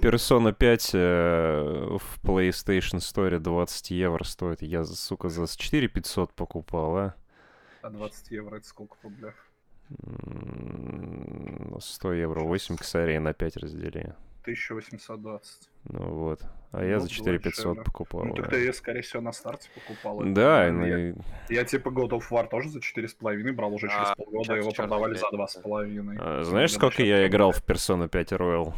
Persona 5 э, в PlayStation Store 20 евро стоит. Я, сука, за 4 500 покупал, а? А 20 евро это сколько в рублях? 100 евро, 8 косарей на 5 раздели. 1820. Ну вот. А я Ну, за 4500 дешевле. покупал. Ну, так ты ее, скорее всего, на старте покупал. Да, ну я, и- я типа God of War тоже за 4,5 брал уже через А, полгода, сейчас его продавали за пятница. 2,5. А, знаешь, Я сколько я играл в Persona 5 Royal?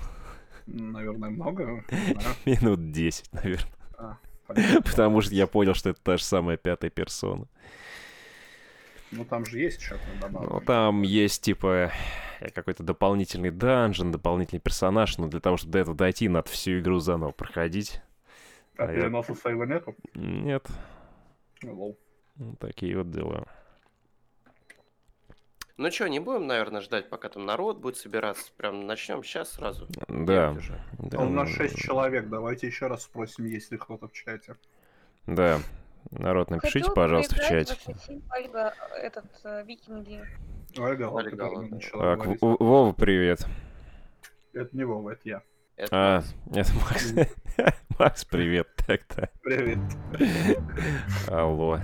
Наверное, много. Минут 10, наверное. А. Потому что я понял, что это та же самая пятая персона. Ну там же есть что-то Ну, добавлено. там есть, типа, э, какой-то дополнительный данжен, дополнительный персонаж, но для того, чтобы до этого дойти, надо всю игру заново проходить. А а я- переноса сейва нету? Нет, Ну, лол. ну, такие вот дела. Ну что, не будем, наверное, ждать, пока там народ будет собираться. Прям начнем сейчас сразу. Да, да, у нас ну, 6 человек, давайте еще раз спросим, есть ли кто-то в чате. Да, народ, напишите, Хотел пожалуйста, в чате. Ольга, этот, э, викинги. Ольга, Ольга, начала Так, Вова, привет. Это не Вова, это я. Это А, Макс. это Макс. Макс, привет. Так-то. Привет. Алло.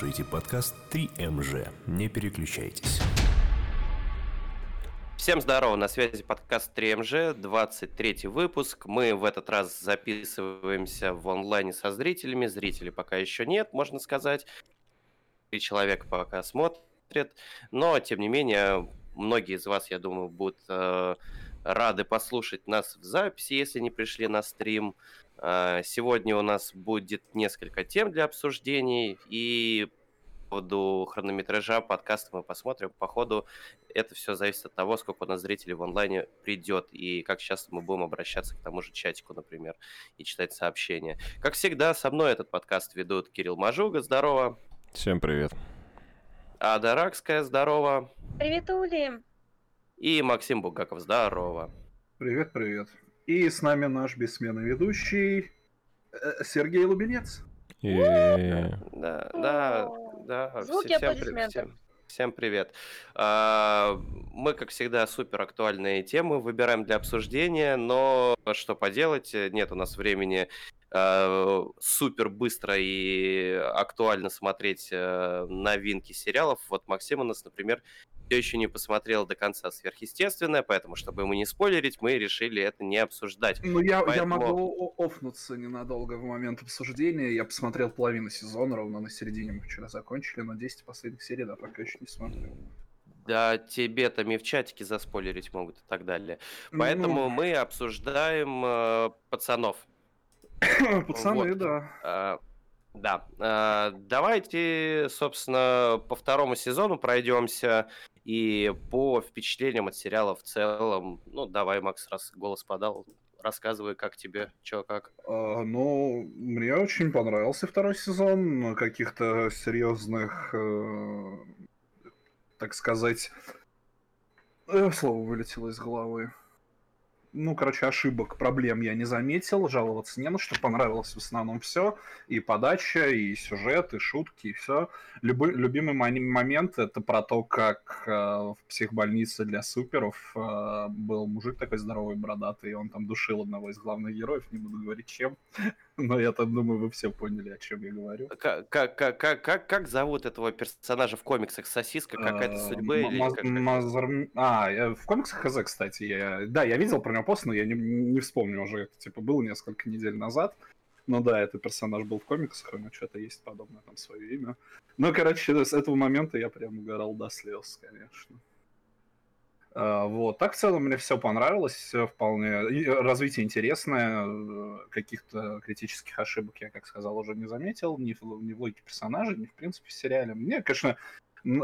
Слушаете подкаст 3МЖ. Не переключайтесь. Всем здорово, на связи подкаст 3МЖ, 23 выпуск. Мы в этот раз записываемся в онлайне со зрителями. Зрителей пока еще нет, можно сказать. Три человека пока смотрят. Но, тем не менее, многие из вас, я думаю, будут э, рады послушать нас в записи, если не пришли на стрим. Сегодня у нас будет несколько тем для обсуждений. И по поводу хронометража подкаста мы посмотрим. По ходу это все зависит от того, сколько у нас зрителей в онлайне придет и как часто мы будем обращаться к тому же чатику, например, и читать сообщения. Как всегда, со мной этот подкаст ведут Кирилл Мажуга, здорово, Всем привет. Ада Ракская, здорово, Привет, Ули! и Максим Бугаков, здорово. Привет, привет. И с нами наш бессменный ведущий э, Сергей Лубенец. Да, да, да. звуки аплодисментов. всем привет. А, Мы, как всегда, супер актуальные темы выбираем для обсуждения, но что поделать, нет у нас времени э, супер быстро и актуально смотреть э, новинки сериалов. Вот Максим у нас, например, все еще не посмотрел до конца сверхъестественное, поэтому, чтобы ему не спойлерить, мы решили это не обсуждать. Ну, я, я Поэтому- могу о- офнуться ненадолго в момент обсуждения. Я посмотрел половину сезона, ровно на середине мы вчера закончили, но 10 последних серий, да, пока еще не смотрел. Да, тебе-то в чатике заспойлерить могут и так далее. Поэтому Ну, мы обсуждаем э, пацанов. Пацаны, вот. да. А, да. А, давайте, собственно, по второму сезону пройдемся и по впечатлениям от сериала в целом. Ну, давай, Макс, раз голос подал, рассказывай, как тебе, чё, как. А, ну, мне очень понравился второй сезон. Каких-то серьезных, э, так сказать, э, слово вылетело из головы. Ну, короче, ошибок, проблем я не заметил, жаловаться не на что, понравилось в основном все, и подача, и сюжет, и шутки, и все. любимый мони- момент это про то, как э, в психбольнице для суперов э, был мужик такой здоровый, бородатый, и он там душил одного из главных героев, не буду говорить чем, но я так думаю, вы все поняли, о чем я говорю. Как, как, как, как, как, зовут этого персонажа в комиксах? Сосиска какая-то судьбы? М- или Маз- как- Мазар- А, я в комиксах ХЗ, кстати, я... да, я видел про него пост, но я не, не вспомню уже, это типа было несколько недель назад. Ну да, этот персонаж был в комиксах, у него что-то есть подобное там свое имя. Ну, короче, с этого момента я прям угорал до слез, конечно. А, Вот. Так в целом мне все понравилось, все вполне. и Развитие интересное, э, каких-то критических ошибок я, как сказал, уже не заметил, ни в, ни в логике персонажей, ни в принципе в сериале. Мне, конечно,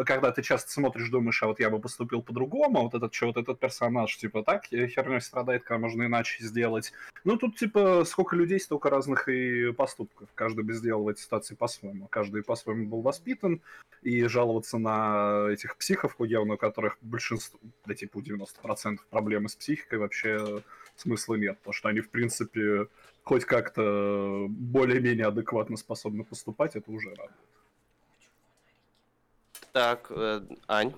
когда ты часто смотришь, думаешь, а вот я бы поступил по-другому, вот этот что, вот этот персонаж, типа, так херней страдает, когда можно иначе сделать. Ну, тут, типа, сколько людей, столько разных и поступков. Каждый бы сделал в этой ситуации по-своему. Каждый по-своему был воспитан, и жаловаться на этих психов, явно у которых большинство, да, типа, у 90% проблемы с психикой вообще смысла нет, потому что они, в принципе, хоть как-то более-менее адекватно способны поступать, это уже радует. Так, э, Ань,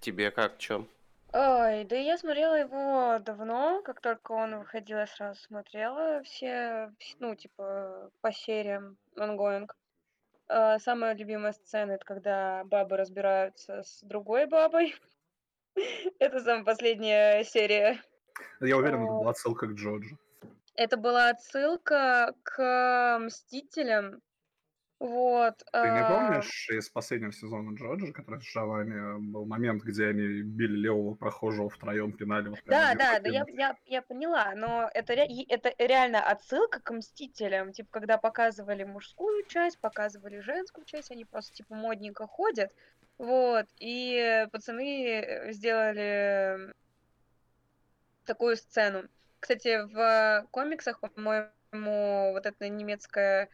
тебе как, чё? Ой, да я смотрела его давно, как только он выходил, я сразу смотрела все, вс- ну, типа, по сериям, ongoing. А, Самая любимая сцена, это когда бабы разбираются с другой бабой. Это самая последняя серия. Я уверен, это была отсылка к Джоджи. Это была отсылка к Мстителям. Вот. Ты не а, помнишь из последнего сезона Джоджи, который с Джованни, был момент, где они били левого прохожего втроем, пинали? Вот Да, да, да, я, я, я поняла, но это, ре- это реально отсылка к Мстителям, типа, когда показывали мужскую часть, показывали женскую часть, они просто, типа, модненько ходят, вот, и пацаны э, сделали такую сцену. Кстати, в комиксах, по-моему, вот эта немецкая,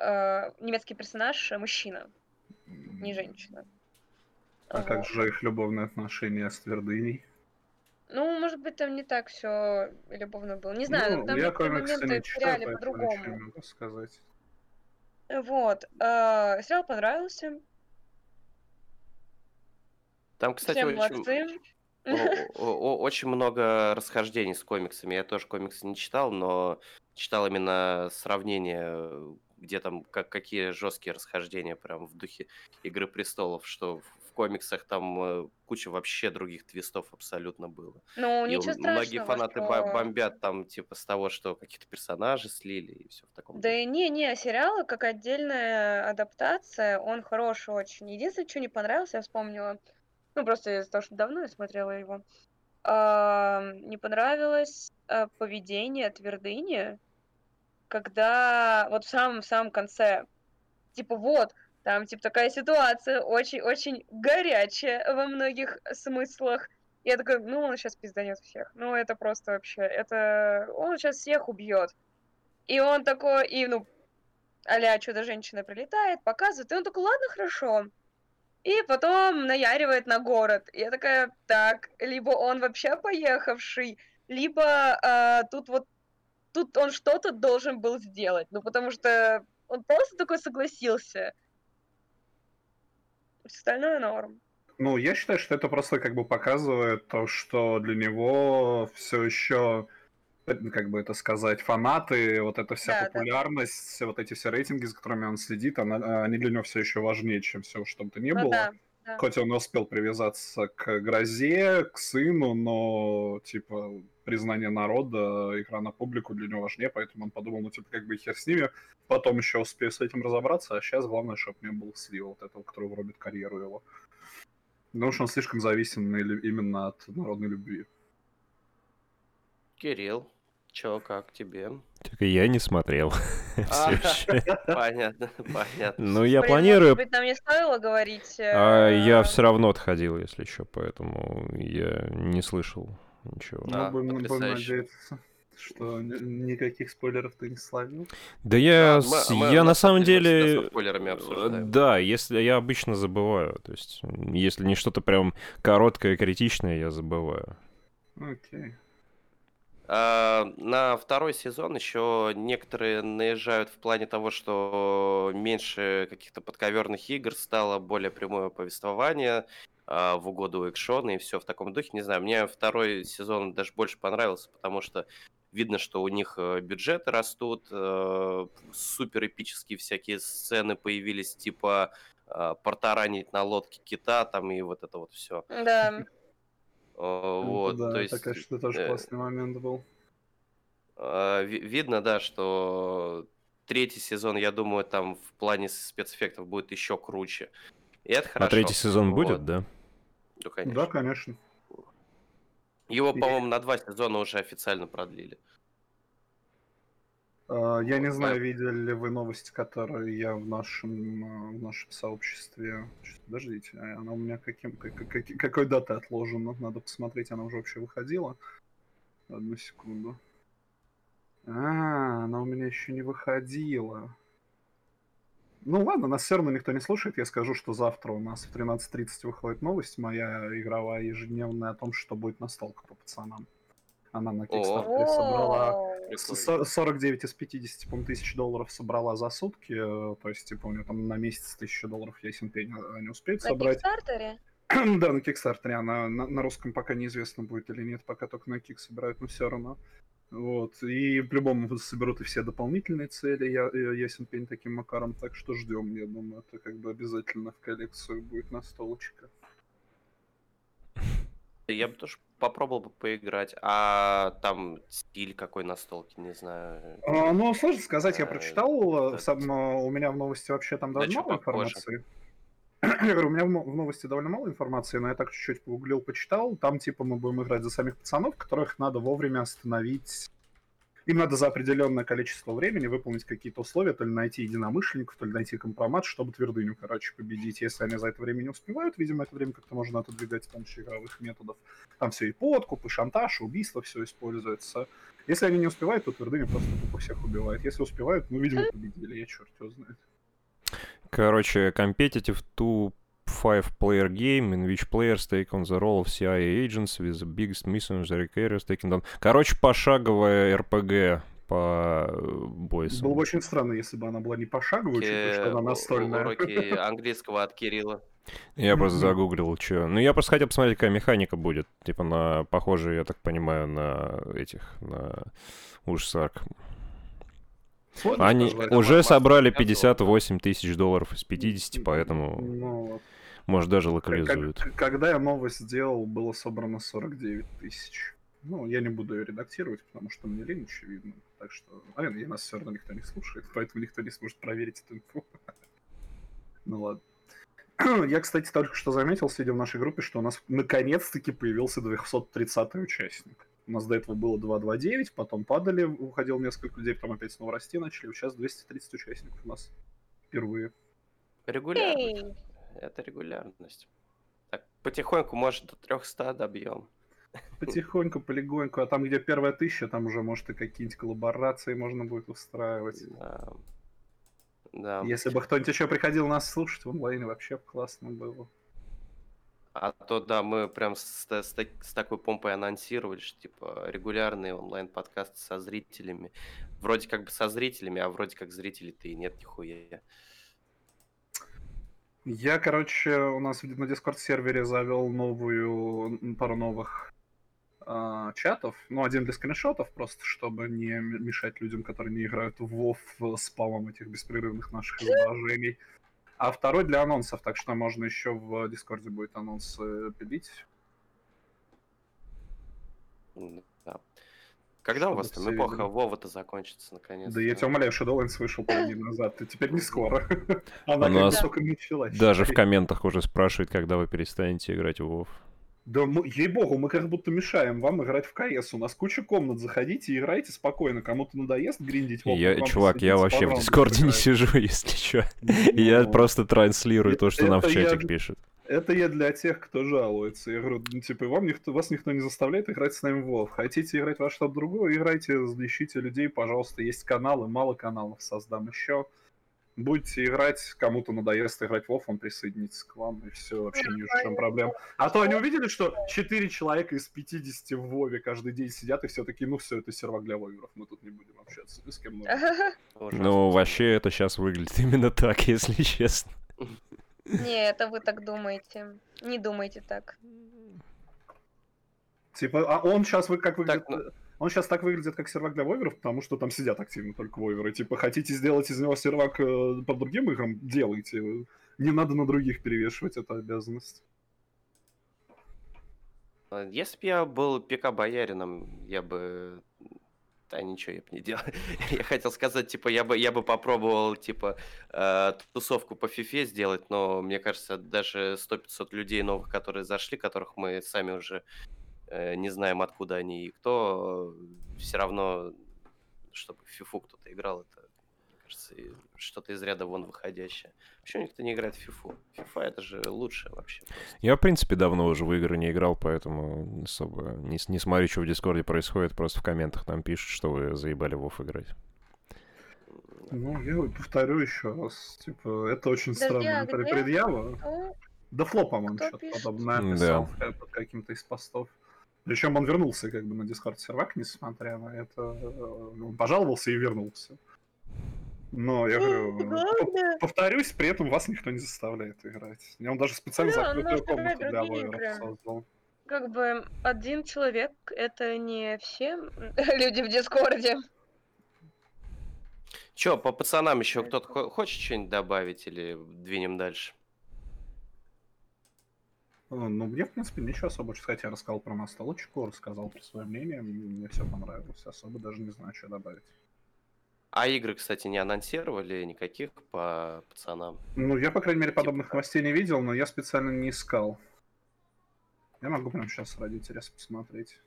э, немецкий персонаж э, мужчина, не женщина. А как Вот. же их любовные отношения с Твердыней? Ну, может быть, там не так все любовно было. Не знаю, ну, там я комиксы моменты не в читаю, не по-другому. могу сказать. Вот. э, сериал понравился. Там, кстати, Всем очень, молодцы. о- о- о- очень много расхождений с комиксами. Я тоже комиксы не читал, но читал именно сравнение, где там как, какие жесткие расхождения прям в духе Игры престолов, что в, комиксах там э, куча вообще других твистов абсолютно было. Ну, И ничего у- многие страшного, фанаты что... бомбят там типа с того, что каких-то персонажей слили и все в таком Да духе. и не-не, сериал как отдельная адаптация, он хороший очень. Единственное, что не понравилось, я вспомнила, ну, просто из-за того, что давно я смотрела его, а, не понравилось а, поведение Твердыни, когда вот в самом-самом конце, типа, вот, там, типа, такая ситуация очень-очень горячая во многих смыслах. Я такой, ну, он сейчас пизданет всех. Ну, это просто вообще, это... Он сейчас всех убьет. И он такой, и, ну, а-ля чудо-женщина прилетает, показывает, и он такой, ладно, хорошо. И потом наяривает на город. Я такая, так, либо он вообще поехавший, либо а, тут вот, тут он что-то должен был сделать. Ну, потому что он просто такой согласился. Все остальное норм. Ну, я считаю, что это просто как бы показывает то, что для него все еще, как бы это сказать, фанаты, вот эта вся Да, да, да. популярность, все вот эти все рейтинги, за которыми он следит, она- они для него все еще важнее, чем все, что бы то ни Ну было. да, да. Хоть он и успел привязаться к грозе, к сыну, но, типа, признание народа, игра на публику для него важнее, поэтому он подумал, ну, типа, как бы хер с ними, потом еще успею с этим разобраться, а сейчас главное, чтобы не было слива вот этого, который врубит карьеру его. Потому что он слишком зависим именно от народной любви. Кирилл, чё, как тебе? Так и я не смотрел. А. Понятно, понятно. Ну, я планирую... Может быть, нам не стоило говорить... А я э, все равно отходил, если что, поэтому я не слышал ничего. Ну, будем, будем потрясающе. надеяться, что ни- никаких спойлеров ты не словил. Да я, с- мы- мы я на самом деле спойлерами э, обсуждаем. Да, если я обычно забываю. То есть, если не что-то прям короткое, критичное, я забываю. Окей. На второй сезон еще некоторые наезжают в плане того, что меньше каких-то подковерных игр стало более прямое повествование а, в угоду экшона и все в таком духе. Не знаю, мне второй сезон даже больше понравился, потому что видно, что у них э, бюджеты растут, э, супер эпические всякие сцены появились, типа э, портаранить на лодке кита там и вот это вот все. Да. Вот, да, то есть... так, конечно, тоже э, классный момент был. А, ви- Видно, да, что третий сезон, я думаю, там в плане спецэффектов будет еще круче. И это хорошо. А третий сезон будет, Вот. да? Да, конечно. Да, конечно. Его, И- по-моему, на два сезона уже официально продлили. А, Я не знаю, видели ли вы новости, которые я в нашем, а, в нашем сообществе... Подождите, а она у меня каким, как- как- какой датой отложена? Надо посмотреть, она уже вообще выходила. Одну секунду. А, она у меня еще не выходила. Ну ладно, нас все равно никто не слушает. Я скажу, что завтра у нас в 13.30 выходит новость моя игровая ежедневная о том, что будет настолка по пацанам. Она на Kickstarter собрала 49 из 50 по-моему, тысяч долларов собрала за сутки. э, То есть, типа, у нее там на месяц тысяча долларов ясен пень а, не успеет На собрать. Кикстартере? да, на Кикстартере. Она на, на русском пока неизвестно будет или нет, пока только на Кик собирают, но все равно. Вот. И по-любому соберут и все дополнительные цели, я, э, ясен пень таким макаром, так что ждем, я думаю, это как бы обязательно в коллекцию будет настолочка. Я бы тоже попробовал бы поиграть. А там стиль какой настолки, не знаю. А, Ну, сложно сказать, я Э, прочитал, э, сам, э, у меня в новости вообще там Да довольно мало информации. Я говорю, у меня в новости довольно мало информации, но я так чуть-чуть погуглил, почитал. Там, типа, мы будем играть за самих пацанов, которых надо вовремя остановить. Им надо за определенное количество времени выполнить какие-то условия, то ли найти единомышленников, то ли найти компромат, чтобы твердыню, короче, победить. Если они за это время не успевают, видимо, это время как-то можно отодвигать с помощью игровых методов. Там все и подкуп, и шантаж, и убийство, все используется. Если они не успевают, то твердыня просто тупо всех убивает. Если успевают, ну, видимо, победили, я черт его знает. Короче, competitive two five-player game in which players take on the role of CIA agents with the biggest mission the carriers taking down. Короче, пошаговая РПГ по э, бойсам. Было бы очень странно, если бы она была не пошаговая, учитывая, что Э, она у- настольная. Уроки английского от Кирилла. Я просто загуглил, что. Ну, я просто хотел посмотреть, какая механика будет. Типа на похожие, я так понимаю, на этих, на ужас Арк. Сложно Они уже собрали концов, да. 58 тысяч долларов из 50, поэтому, Ну, вот. Может, даже локализуют. как- когда я новость сделал, было собрано 49 тысяч. Ну, я не буду ее редактировать, потому что мне лень, очевидно. Так что, наверное, нас все равно никто не слушает, поэтому никто не сможет проверить эту инфу. Ну ладно. Я, кстати, только что заметил, сидя в нашей группе, что у нас наконец-таки появился 230 участник. У нас до этого было 229, потом падали, уходил несколько людей, потом опять снова расти начали. Сейчас 230 участников у нас впервые. Регулярность. Это регулярность. Так, потихоньку, может, до 300 добьем. Потихоньку, полегоньку, а там, где первая тысяча, там уже, может, и какие-нибудь коллаборации можно будет устраивать. Да. Да. Если бы кто-нибудь еще приходил нас слушать в онлайне, вообще классно было. А то, да, мы прям с, с с такой помпой анонсировали, что, типа, регулярный онлайн-подкаст со зрителями. Вроде как бы со зрителями, а вроде как зрителей-то и нет нихуя. Я, короче, у нас на Discord-сервере завел новую, пару новых а, чатов. Ну, один для скриншотов, просто чтобы не мешать людям, которые не играют в WoW спамом этих беспрерывных наших изображений. А второй для анонсов, так что можно еще в Дискорде будет анонсы пилить. Когда у вас там эпоха. Вова-то закончится наконец? Да я тебя умоляю, Shadowlands вышел пару дней назад, и теперь не скоро. Она У нас только началась. Даже в комментах уже спрашивают, когда вы перестанете играть в WoW. Да, мы, ей-богу, мы как будто мешаем вам играть в КС. У нас куча комнат, заходите и играйте спокойно. Кому-то надоест гриндить. вот, Я, чувак, я вообще в Дискорде не сижу, если что. Я Ну, просто транслирую то, что нам в чатик пишет. Это я для тех, кто жалуется. Я говорю, ну, типа, вам никто, вас никто не заставляет играть с нами в WoW. Хотите играть во что-то другое, играйте, ищите людей, пожалуйста. Есть каналы, мало каналов создам еще. Будете играть, кому-то надоест играть в WoW, он присоединится к вам, и все, вообще не вижу, в чем проблем. А то они увидели, что 4 человека из 50 в Вове каждый день сидят, и все такие, ну все, это сервак для воверов, мы тут не будем общаться ни с кем. нужно». Ужасно. Ну, вообще, это сейчас выглядит именно так, если честно. Не, это вы так думаете. Не думайте так. Типа, а он сейчас вы как выглядит? Так, ну- Он сейчас так выглядит, как сервак для воверов, потому что там сидят активно только воверы. Типа, хотите сделать из него сервак э, по другим играм, делайте. Не надо на других перевешивать эту обязанность. Если бы я был ПК-боярином, я бы... Да ничего я бы не делал. Я хотел сказать, типа, я бы, я бы попробовал, типа, э, тусовку по фифе сделать, но мне кажется, даже 100-500 людей новых, которые зашли, которых мы сами уже э, не знаем, откуда они и кто, все равно чтобы в фифу кто-то играл, это, кажется, и что-то из ряда вон выходящее. Почему никто не играет в фифу? Фифа это же лучше вообще. просто. Я, в принципе, давно уже в игры не играл, поэтому особо не, не смотрю, что в Дискорде происходит, просто в комментах там пишут, что вы заебали в Вов играть. Ну, я повторю еще раз. Типа, это очень Подожди, странная а где? предъява. Да Фло, по-моему, что-то подобное написал э, под каким-то из постов. Причем он вернулся как бы на Дискорд сервак, несмотря на это. э, Он пожаловался и вернулся. Но я говорю, Ну, главное- по- повторюсь, при этом вас никто не заставляет играть. И Он даже специально закрытую комнату для игры. создал. как бы один человек это не все люди в Дискорде. Че, по пацанам еще кто-то хо- хочет что-нибудь добавить или двинем дальше? Э, Ну, мне, в принципе, ничего особо сказать. Я рассказал про настолочку, рассказал про свое мнение. Мне все понравилось. Особо даже не знаю, что добавить. А игры, кстати, не анонсировали никаких по пацанам. Ну, я, по крайней мере, Типа подобных новостей не видел, но я специально не искал. Я могу прямо сейчас ради интереса посмотреть.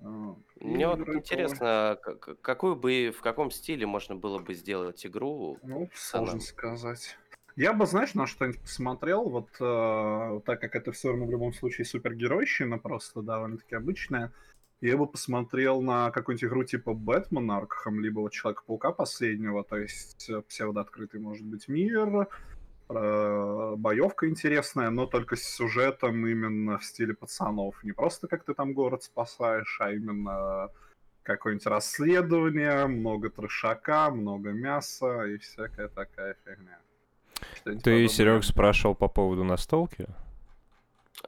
А, Мне вот интересно, какую бы, в каком стиле можно было бы сделать игру? Ну, пацанам? сложно сказать. Я бы, знаешь, на что-нибудь посмотрел, вот э, так как это все равно в любом случае супергеройщина, просто довольно-таки обычная, я бы посмотрел на какую-нибудь игру типа Бэтмен Аркхам, либо вот Человека-паука последнего, то есть э, псевдооткрытый, может быть, мир, э, боевка интересная, но только с сюжетом именно в стиле пацанов. Не просто как ты там город спасаешь, а именно какое-нибудь расследование, много трешака, много мяса и всякая такая фигня. Что-нибудь Ты, подобное. Серег, спрашивал по поводу настолки?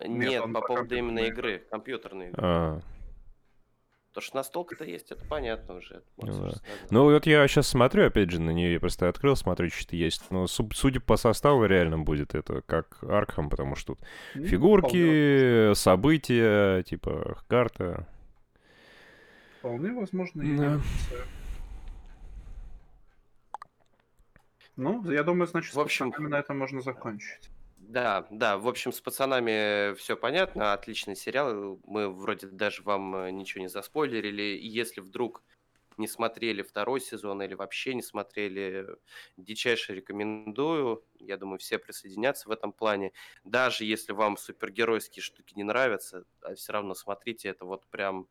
Нет, он по по поводу именно игры, компьютерной игры. А, Потому что настолка-то есть, это понятно уже. это Ну да. Ну вот я сейчас смотрю, опять же, на нее я просто открыл, смотрю, что есть. Но су- судя по составу, реально будет это как Аркхам, потому что тут Ну, вполне фигурки, события, типа карта. Вполне возможно. Да. имитация. Ну, я думаю, значит, В общем- на этом можно закончить. Да, да, в общем, с пацанами все понятно, отличный сериал. Мы вроде даже вам э, ничего не заспойлерили. И Если вдруг не смотрели второй сезон или вообще не смотрели, дичайше рекомендую. Я думаю, все присоединятся в этом плане. Даже если вам супергеройские штуки не нравятся, все равно смотрите, это вот прям,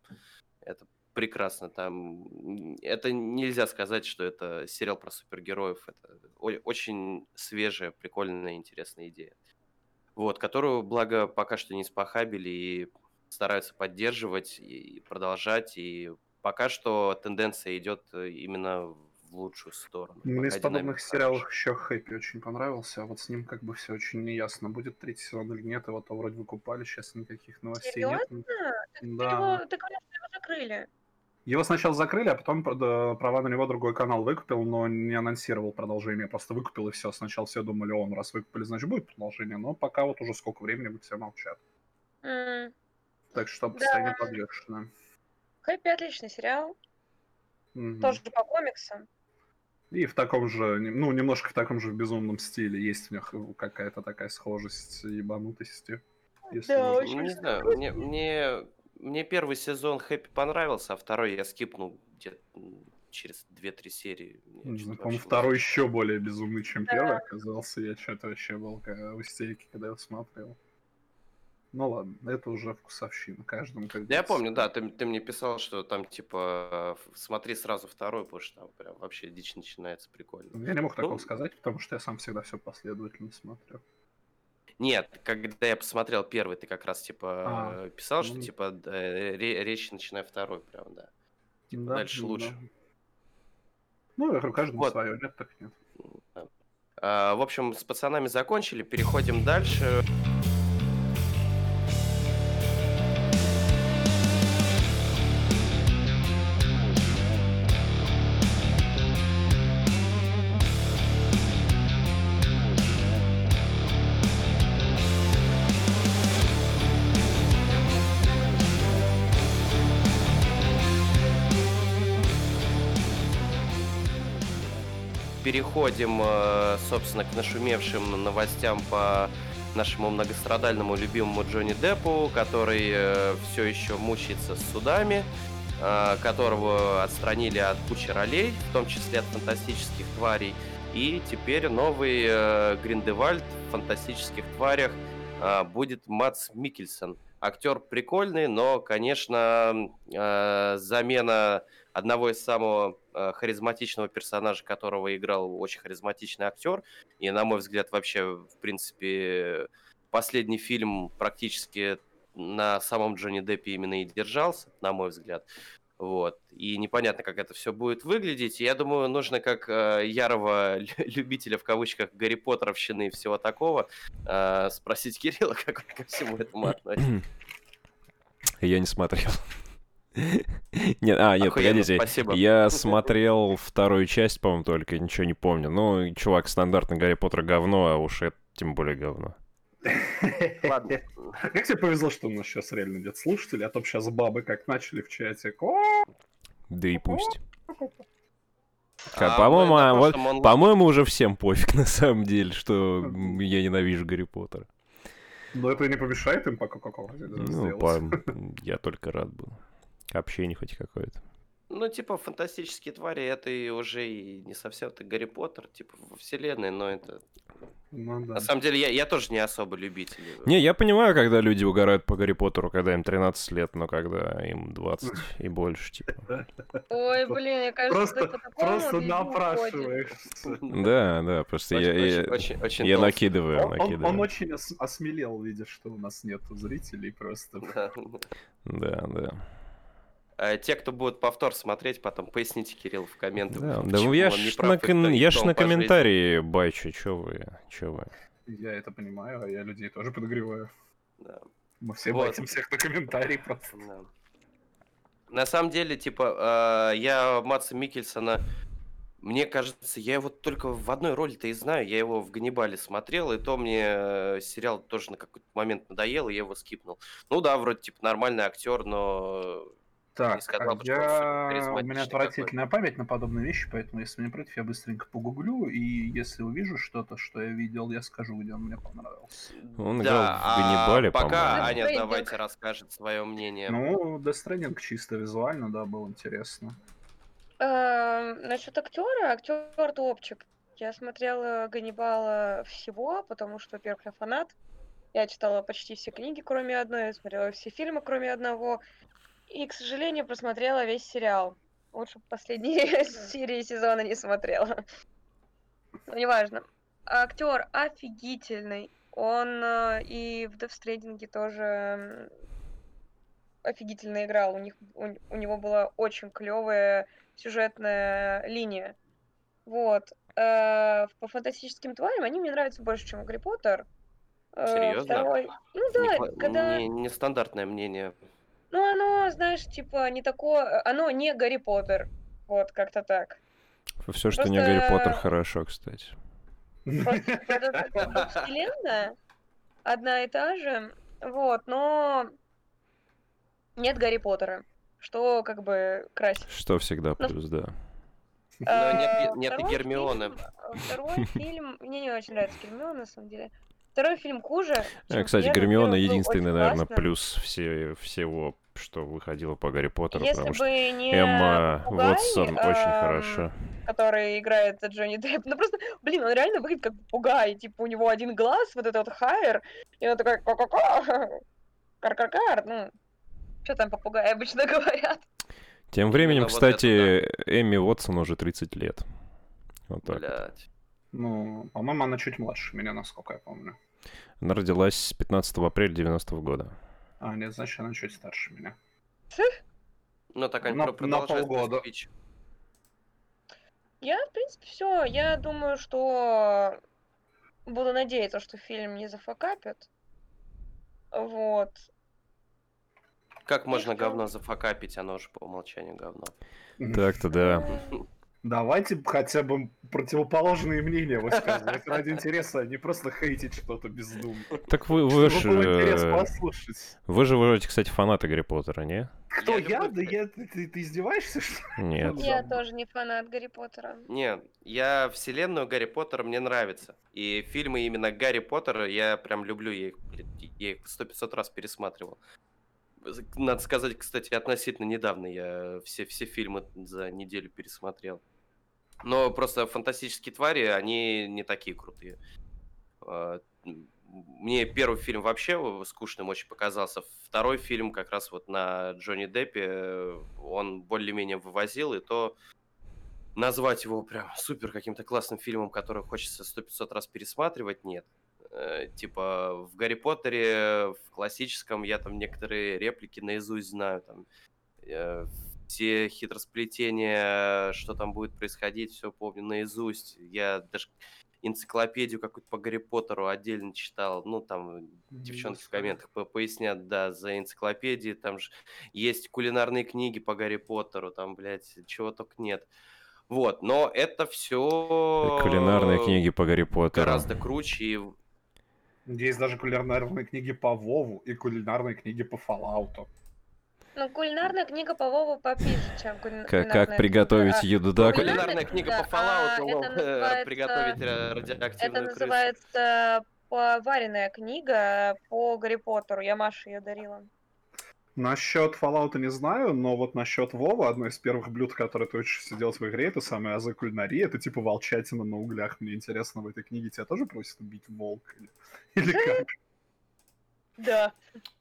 это прекрасно. Там это нельзя сказать, что это сериал про супергероев. Это очень свежая, прикольная, интересная идея. Вот, которую, благо, пока что не спахабили и стараются поддерживать и продолжать. И пока что тенденция идет э, именно в лучшую сторону. Мне из подобных сериалов еще Хэппи очень понравился, а вот с ним как бы все очень неясно. Будет третий сезон или нет, его то вроде выкупали, сейчас никаких новостей нет. Да. Его, ты говоришь, что его закрыли. Его сначала закрыли, а потом да, права на него другой канал выкупил, но не анонсировал продолжение, просто выкупил и все. Сначала все думали, он раз выкупили, значит будет продолжение, но пока вот уже сколько времени вы все молчат. М, Так что Да. постоянно подвешено. Хэппи отличный сериал, Мгм. тоже по комиксам. И в таком же, ну, немножко в таком же безумном стиле есть в них какая-то такая схожесть ебанутости. Если Да, можно очень Ну, не знаю, мне, мне, мне первый сезон Хэппи понравился, а второй я скипнул где-то м, через 2-3 серии. По-моему, вообще второй не- еще более безумный, чем Да. первый оказался. Я что-то вообще был в истерике, когда его смотрел. Ну ладно, это уже вкусовщина. Каждому как Да я помню, да, ты, ты мне писал, что там типа смотри сразу второй, потому что там прям вообще дичь начинается прикольно. Я не мог такого Ну, сказать, потому что я сам всегда все последовательно смотрю. Нет, когда я посмотрел первый, ты как раз типа А, писал, что ну. типа э, ре- речь начиная второй, прям, да. Типа Да, дальше ну лучше. да. Ну, я каждому Вот. свое, нет, так нет. Да. А, В общем, с пацанами закончили, переходим дальше. Переходим, э, собственно, к нашумевшим новостям по нашему многострадальному любимому Джонни Деппу, который все еще мучается с судами. э, которого отстранили от кучи ролей, в том числе от фантастических тварей. И теперь новый э, Гриндевальд в фантастических тварях э, будет Мац Микельсон. Актер прикольный, но, конечно, э, замена одного из самого э, харизматичного персонажа, которого играл очень харизматичный актер. И, на мой взгляд, вообще, в принципе, последний фильм практически на самом Джонни Деппе именно и держался, на мой взгляд. Вот. И непонятно, как это все будет выглядеть. Я думаю, нужно как э, ярого любителя в кавычках Гарри Поттеровщины и всего такого э, спросить Кирилла, как он ко всему этому относится. Я не смотрел. Нет, а, нет, Охуенно, погодите. спасибо. Я смотрел вторую часть, по-моему, только, ничего не помню. Ну, чувак, стандартный Гарри Поттер говно, а уж это тем более говно. Ладно. Как тебе повезло, что у нас сейчас реально нет слушателей, а то сейчас бабы как начали в чате. «О, Да и пусть. А по-моему, а, вот, онлайн- по-моему, уже всем пофиг на самом деле, что я ненавижу Гарри Поттера. Но это не помешает им пока какого Ну, сделать. по- я только рад был. Общение хоть какое-то. Ну, типа, фантастические твари, это и уже и не совсем ты Гарри Поттер, типа, во вселенной, но это... Ну да. На самом деле, я, я тоже не особо любитель. Не, я понимаю, когда люди угорают по Гарри Поттеру, когда им 13 лет, но когда им 20 и больше, типа. Ой, блин, мне кажется, Просто, просто напрашиваешься. Да, да, просто я, я, я толстый. накидываю, Он, он- он накидываю. очень ос- осмелел, видя, что у нас нету зрителей просто. Да. Да, Те, кто будут повтор смотреть, потом поясните Кирилл в комментах. Да, да я он не ж прав на, кон- я ж на по жизни. комментарии бачу, чё вы, чё вы. Я это понимаю, а я людей тоже подогреваю. Да. Мы все Вот. батим всех на комментарии просто. Да. На самом деле, типа, э, я Матса Микельсона, мне кажется, я его только в одной роли-то и знаю. Я его в Ганнибале смотрел, и то мне э, сериал тоже на какой-то момент надоел, и я его скипнул. Ну да, вроде, типа, нормальный актер, но... Так, сказал а я... у меня отвратительная память на подобные вещи, поэтому если не против, я быстренько погуглю, и если увижу что-то, что я видел, я скажу, где он мне понравился. Он играл в Ганнибале, а пока. Аня Трейдинг. давайте расскажет свое мнение. Ну, Death Stranding чисто визуально, да, было интересно. Эм, Насчет актера, актер топчик. Я смотрела Ганнибала всего, потому что, во-первых, я фанат. Я читала почти все книги, кроме одной, я смотрела все фильмы, кроме одного. И, к сожалению, просмотрела весь сериал. Лучше бы последние серии сезона не смотрела. Но неважно. Актер офигительный. Он э, и в Stranding тоже офигительно играл. У них у, у него была очень клевая сюжетная линия. Вот. Э, по фантастическим тварям они мне нравятся больше, чем Гарри Поттер. Э, Серьезно? Второй... Ну да, Непло- когда... не- Нестандартное мнение. Ну, оно, знаешь, типа, не такое... Оно не Гарри Поттер. Вот, как-то так. Все, что не Гарри Поттер, Просто- хорошо, кстати. Просто вселенная одна и та же. Вот, но нет Гарри Поттера. Что как бы красит. Что всегда Ну, плюс, да. Но нет, нет Гермионы. фильм- Второй фильм... Мне не очень нравится Гермиона, на самом деле. Второй фильм хуже. Э, чем Кстати, первый. Гермиона Первый единственный, очень наверное, классным. плюс все, всего, что выходило по Гарри Поттеру, Если потому бы что не Эмма попугай, Уотсон очень эм, хорошо. который играет Джонни Депп. Ну просто, блин, он реально выглядит как попугай. Типа у него один глаз, вот этот вот хайер, и он такой ка-ка-ка, кар-кар-кар. Ну, что там попугаи обычно говорят. Тем временем, Именно вот это кстати, Эмми Уотсон уже 30 лет. Вот так. Блять. Ну, по-моему, она чуть младше меня, насколько я помню. Она родилась 15 апреля 90 года. А, нет, значит, она чуть старше меня. Ну так они На- полгода. спич. Я, в принципе, все. Я думаю, что буду надеяться, что фильм не зафакапит. Вот. Как можно говно зафакапить, оно же по умолчанию говно. Так-то да. Ну, Давайте хотя бы противоположные мнения высказывать ради интереса, а не просто хейтить что-то бездумно. Так вы, вы было же... э, послушать. Вы же вроде, кстати, фанаты Гарри Поттера, не? Кто Я я? Да я, ты, ты- издеваешься, что ли? Нет. Я Забавно. тоже не фанат Гарри Поттера. Не, я вселенную Гарри Поттера мне нравится. И фильмы именно Гарри Поттера я прям люблю. Я их, я их сто пятьсот раз пересматривал. надо сказать, кстати, относительно недавно я все, все фильмы за неделю пересмотрел. Но просто фантастические твари, они не такие крутые. А, мне первый фильм вообще скучным очень показался. Второй фильм как раз вот на Джонни Деппе, он более-менее вывозил, и то назвать его прям супер каким-то классным фильмом, который хочется сто 500 раз пересматривать, нет. Э, типа в Гарри Поттере, в классическом, я там некоторые реплики наизусть знаю, там э, все хитросплетения, что там будет происходить, все помню наизусть. Я даже энциклопедию какую-то по Гарри Поттеру отдельно читал. Ну, там девчонки в комментах по пояснят, да, за энциклопедии. Там же есть кулинарные книги по Гарри Поттеру, там, блядь, чего только нет. Вот, но это все... Кулинарные книги по Гарри Поттеру. Гораздо круче и есть даже кулинарные книги по Вову и кулинарные книги по Fallout. Ну, кулинарная книга по Вову попизже, чем кулинарная Как, как приготовить книга. еду, да? Кулинарная книга по Fallout, ну, это называется, приготовить радиоактивную Это называется поваренная книга по Гарри Поттеру. Я Маше ее дарила. Насчет Fallout не знаю, но вот насчет Вова, одно из первых блюд, которое ты учишься делать в игре, это самая азы кулинарии, это типа волчатина на углях. Мне интересно, в этой книге тебя тоже просят убить волк? Или, или как? Да.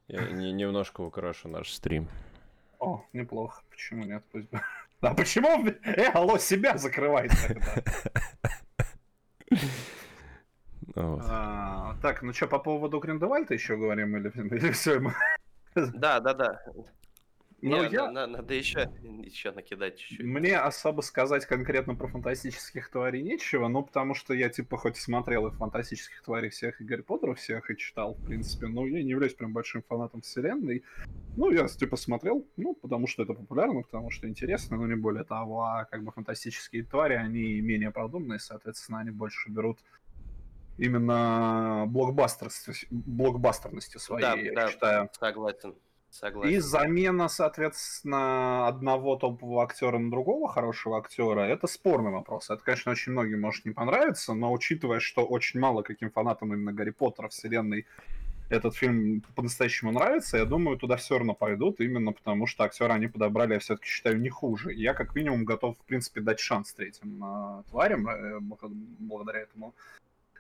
Я не, немножко украшу наш стрим. О, неплохо. Почему нет? Пусть бы... А почему? Э, алло, себя закрывай тогда. Вот. А, так, ну что, по поводу Гриндевальта еще говорим или, или все? Да, да, да. Ну, Не, я... на, надо еще, еще накидать чуть-чуть. Мне особо сказать конкретно про фантастических тварей нечего, ну, потому что я, типа, хоть и смотрел и фантастических тварей всех, и Гарри Поттера всех, и читал, в принципе, но я не являюсь прям большим фанатом вселенной. Ну, я, типа, смотрел, ну, потому что это популярно, потому что интересно, но не более того, а как бы фантастические твари, они менее продуманные, соответственно, они больше берут именно блокбастерности, блокбастерности своей, да, я да, считаю. Согласен. Согласен. И замена, соответственно, одного топового актера на другого хорошего актера, это спорный вопрос. Это, конечно, очень многим может не понравиться, но учитывая, что очень мало каким фанатам именно Гарри Поттера вселенной этот фильм по-настоящему нравится, я думаю, туда все равно пойдут, именно потому что актеры они подобрали, я все-таки считаю, не хуже. Я как минимум готов, в принципе, дать шанс третьим э, тварям, э, благодаря этому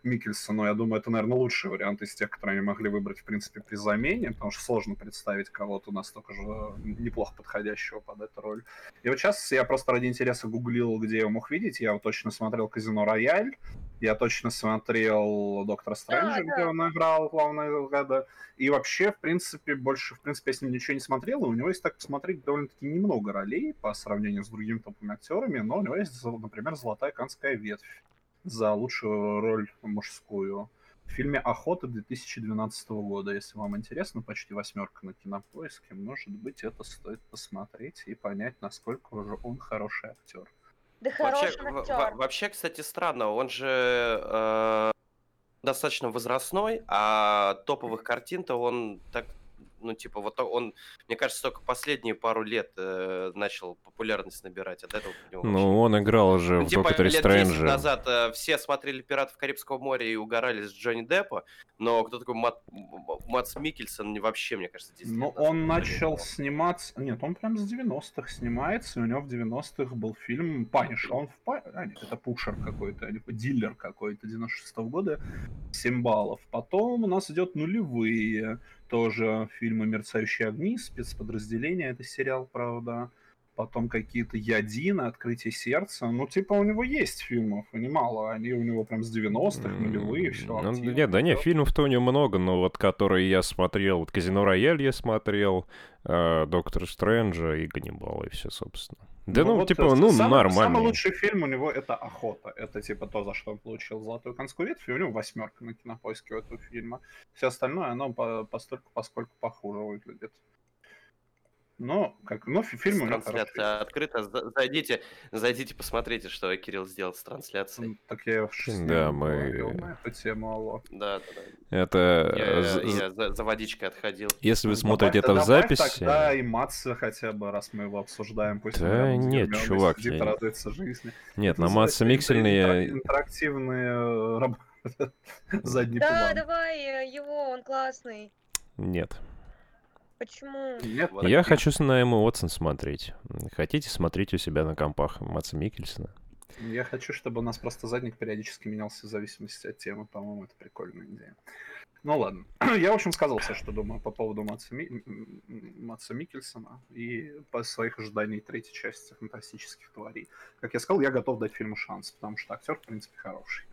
Микельсону, я думаю, это, наверное, лучший вариант из тех, которые они могли выбрать, в принципе, при замене, потому что сложно представить кого-то настолько же неплохо подходящего под эту роль. И вот сейчас я просто ради интереса гуглил, где я его мог видеть. Я вот точно смотрел «Казино Рояль», я точно смотрел «Доктора Стрэнджа», да, где да. он играл главного года. И вообще, в принципе, больше, в принципе, я с ним ничего не смотрел, и у него есть, так посмотреть, довольно-таки немного ролей по сравнению с другими топовыми актерами, но у него есть, например, «Золотая канская ветвь», за лучшую роль мужскую. В фильме «Охота» 2012 года. Если вам интересно, почти восьмерка на кинопоиске. Может быть, это стоит посмотреть и понять, насколько уже он хороший актер. Да вообще, актер. вообще, кстати, странно. Он же э, достаточно возрастной, а топовых картин-то он так ну, типа, вот он, мне кажется, только последние пару лет э, начал популярность набирать. От этого Ну, он играл уже ну, в типа, Докторе лет Стрэнджа. назад э, все смотрели «Пиратов Карибского моря» и угорали с Джонни Деппа, но кто такой Мат, Матс Микельсон вообще, мне кажется, здесь... Ну, он начал сниматься... Нет, он прям с 90-х снимается, и у него в 90-х был фильм «Паниш». Он в... А, нет, это Пушер какой-то, либо дилер какой-то 96-го года, 7 баллов. Потом у нас идет «Нулевые», тоже фильмы «Мерцающие огни», спецподразделение, это сериал, правда. Потом какие-то «Ядины», «Открытие сердца». Ну, типа, у него есть фильмов, и немало. Они у него прям с 90-х, нулевые, все ну, Нет, да нет, фильмов-то у него много, но вот которые я смотрел, вот «Казино Рояль» я смотрел, э, «Доктор Стрэнджа» и «Ганнибал», и все, собственно. Да ну, ну вот типа, ну, самый, нормально. Самый лучший фильм у него это «Охота». Это типа то, за что он получил «Золотую конскую ветвь», и у него восьмерка на кинопоиске у этого фильма. Все остальное, оно по постольку, поскольку похуже выглядит. Но, как, ну, фильм Трансляция открыта. Зайдите, зайдите, посмотрите, что Кирилл сделал с трансляцией. Так я в Да, мы... на эту тему, алло. Да, да, да. Это... Я, э, я за, за водичкой отходил. Если вы ну, смотрите это в записи... тогда и Матса хотя бы, раз мы его обсуждаем. Пусть да нет, чувак. Сидит, я... радуется жизни. Нет, на Матса Миксельные... Интерактивные задний Да, давай его, он классный. Нет. Почему? Нет. Я таких. хочу с- на Эмму Уотсон смотреть. Хотите, смотрите у себя на компах Матса Микельсона. Я хочу, чтобы у нас просто задник периодически менялся в зависимости от темы. По-моему, это прикольная идея. Ну ладно. Я, в общем, сказал все, что думаю по поводу Матса, Ми- Матса Микельсона и по своих ожиданий третьей части «Фантастических тварей». Как я сказал, я готов дать фильму шанс, потому что актер, в принципе, хороший.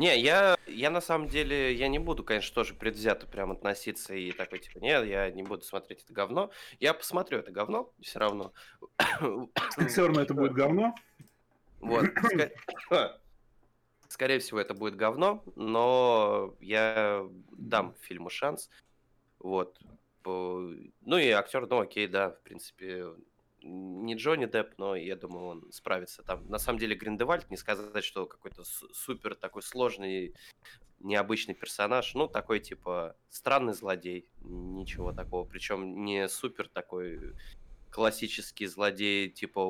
Не, я, я на самом деле, я не буду, конечно, тоже предвзято прям относиться и такой, типа, нет, я не буду смотреть это говно. Я посмотрю это говно все равно. Все равно это будет говно. Вот. Скорее всего, это будет говно, но я дам фильму шанс. Вот. Ну и актер, ну окей, да, в принципе, не Джонни Депп, но я думаю, он справится. Там, на самом деле, Гриндевальд, не сказать, что какой-то су- супер такой сложный, необычный персонаж. Ну, такой, типа, странный злодей. Ничего такого. Причем не супер такой классический злодей, типа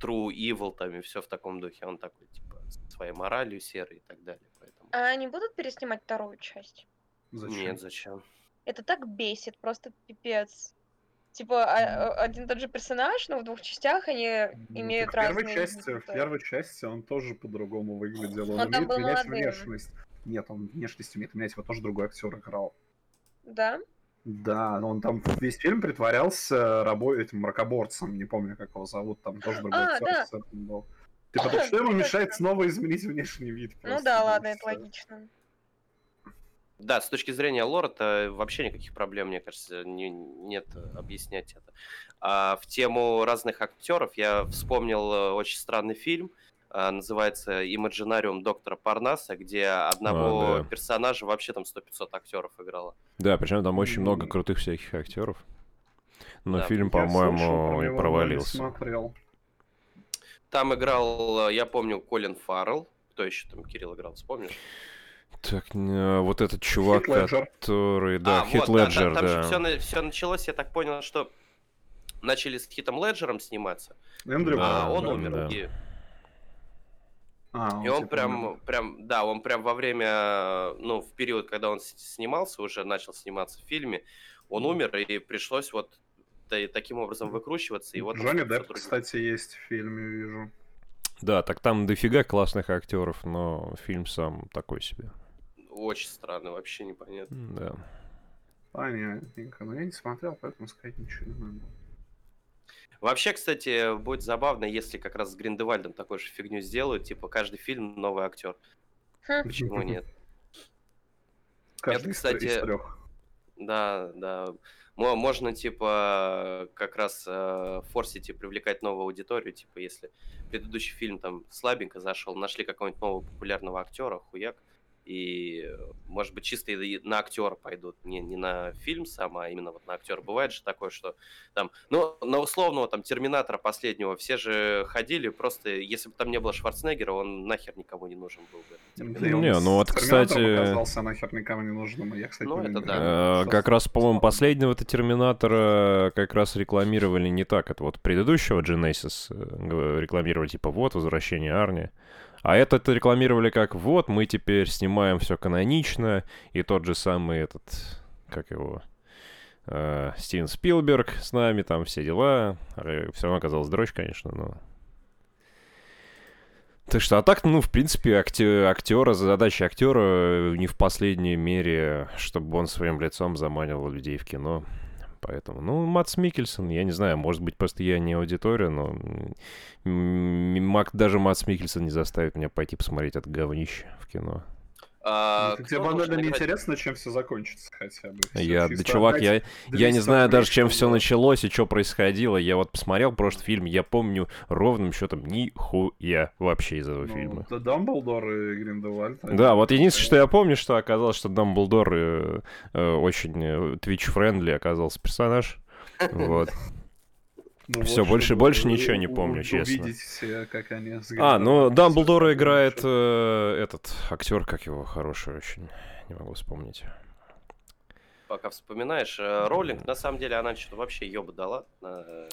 True Evil там и все в таком духе. Он такой, типа, с своей моралью серый и так далее. Поэтому... А они будут переснимать вторую часть? Зачем? Нет, зачем? Это так бесит, просто пипец. Типа, а- а- один и тот же персонаж, но в двух частях они Ну, имеют так в первой разные части, в первой части он тоже по-другому выглядел. Он, Он умеет менять молодым. внешность. Нет, он внешность умеет менять, его тоже другой актер играл. Да? Да, но он там весь фильм притворялся рабо... этим мракоборцем, не помню, как его зовут, там тоже другой А, актер да. был. Типа, что ему мешает снова изменить внешний вид? Ну просто, да, и ладно, это логично. Да, с точки зрения лора-то вообще никаких проблем, мне кажется, не- нет объяснять это. А в тему разных актеров я вспомнил э, очень странный фильм, а, называется «Имаджинариум доктора Парнаса», где одного А, да. персонажа вообще там 100-500 актеров играло. Да, причем там очень много крутых всяких актеров. Но Да. фильм, по-моему, провалился. смотрел. Там играл, э, я помню, Колин Фаррелл. Кто еще там Кирилл играл, вспомнишь? Так, не, вот этот чувак, который... Да, А, Хит вот, да, Леджер, там, да. все, началось, я так понял, что начали с Хитом Леджером сниматься, Эндрю Да, а он Гарфилд. умер. да. И, А, и он типа прям, умер. прям, да, он прям во время, ну, в период, когда он снимался, уже начал сниматься в фильме, он умер, и пришлось вот та- таким образом выкручиваться. И вот Джонни 100-500 Депп, других. кстати, есть в фильме, вижу. Да, так там дофига классных актеров, но фильм сам такой себе. Очень странно, вообще непонятно. Да. Понятненько. Но я не смотрел, поэтому сказать ничего не могу. Вообще, кстати, будет забавно, если как раз с Гриндевальдом такой же фигню сделают, типа каждый фильм новый актер. Хм. Почему нет? Каждый Это, тр- из кстати, трех. Да, да. Мо- Можно, типа, как раз э, форсить и привлекать новую аудиторию. Типа, если предыдущий фильм там слабенько зашел, нашли какого-нибудь нового популярного актера, хуяк. И, э, может быть, чисто и на актера пойдут. Не, не на фильм сам, а именно вот на актера. Бывает же такое, что там, ну, на условного там Терминатора последнего все же ходили, просто если бы там не было Шварценеггера, он нахер никому не нужен был бы. Да Не, ну вот, кстати- оказался нахер никому не нужным. Я, кстати, Ну, не это да. Э, Как раз, по-моему, слава. последнего-то Терминатора как раз рекламировали не так. Это вот предыдущего Genesis э, рекламировали, типа, вот, возвращение Арни. А этот рекламировали как, вот, мы теперь снимаем все канонично, и тот же самый этот, как его, э, Стивен Спилберг с нами, там все дела. Все равно оказалось дрочь, конечно, но... Так что, а так, ну, в принципе, акте- актера, задача актера э, не в последней мере, чтобы он своим лицом заманивал людей в кино. Поэтому, ну, Матс Микельсон, я не знаю, может быть, просто я не аудитория, но даже Мадс Микельсон не заставит меня пойти посмотреть это говнище в кино. А, Ну, кто Тебе банально играть? неинтересно, чем все закончится хотя бы. Всё Я, да, чувак, опять я, я не 200 знаю даже, чем все началось и что происходило. Я вот посмотрел прошлый фильм, я помню ровным счетом нихуя вообще из этого Ну, фильма. это Дамблдор и Гриндевальд. Да, вот единственное, что я помню, что оказалось, что Дамблдор э, э, очень э, Twitch-friendly оказался персонаж. Вот. Ну всё, вот, больше- больше у- ничего не помню, честно. Увидеть, э, как они с А, ну Дамблдора играет э, этот актер, как его, хороший очень. Не могу вспомнить. Пока вспоминаешь, э, Роллинг, на самом деле, она что-то вообще ёба дала на э,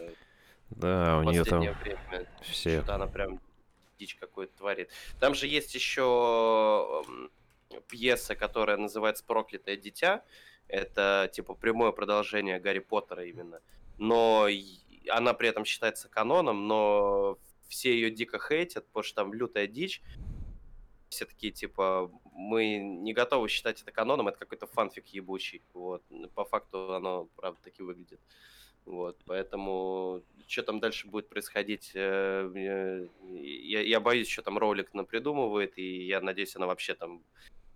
Да, у нее там последнее время. все. Что-то она прям дичь какую-то творит. Там же есть еще пьеса, которая называется «Проклятое дитя», Это, типа, прямое продолжение Гарри Поттера именно. Но она при этом считается каноном, но все ее дико хейтят, потому что там лютая дичь. Все такие, типа, мы не готовы считать это каноном, это какой-то фанфик ебучий. Вот. По факту оно, правда, таки выглядит. Вот, поэтому что там дальше будет происходить, э, я, я боюсь, что там ролик напридумывает, и я надеюсь, она вообще там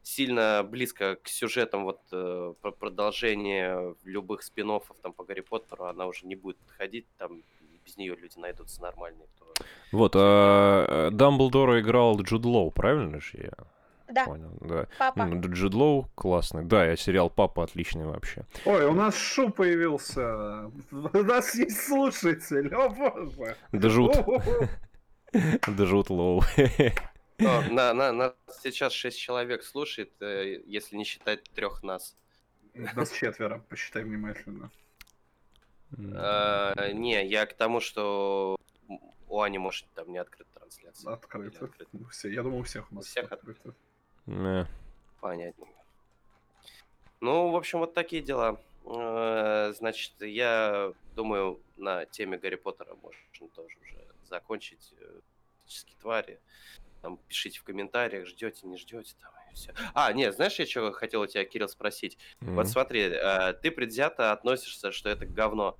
сильно близко к сюжетам вот э, про продолжение любых спин там по Гарри Поттеру, она уже не будет подходить, там без нее люди найдутся нормальные. Кто... Вот, а, Дамблдора играл Джуд Лоу, правильно же я Да, понял? Да. папа. Джуд Лоу классный. Да, я сериал «Папа» отличный вообще. Ой, у нас Шу появился. У нас есть слушатель. О боже. Джуд, О-о-о. Джуд Лоу. На, на, нас сейчас шесть человек слушает, э, если не считать трех нас. Нас четверо, посчитай внимательно. Э, не, я к тому, что у Ани, может, там не открыта трансляция. Открыто. Ну, Все, я думаю, у всех у нас У всех открыто. Э, Понятненько. Ну, в общем, вот такие дела. Э, Значит, я думаю, на теме Гарри Поттера можно тоже уже закончить. Фантастические твари. Там пишите в комментариях, ждете, не ждете, там и все. А, нет, знаешь, я что хотел у тебя, Кирилл, спросить? м. Вот смотри, э, ты предвзято относишься, что это говно.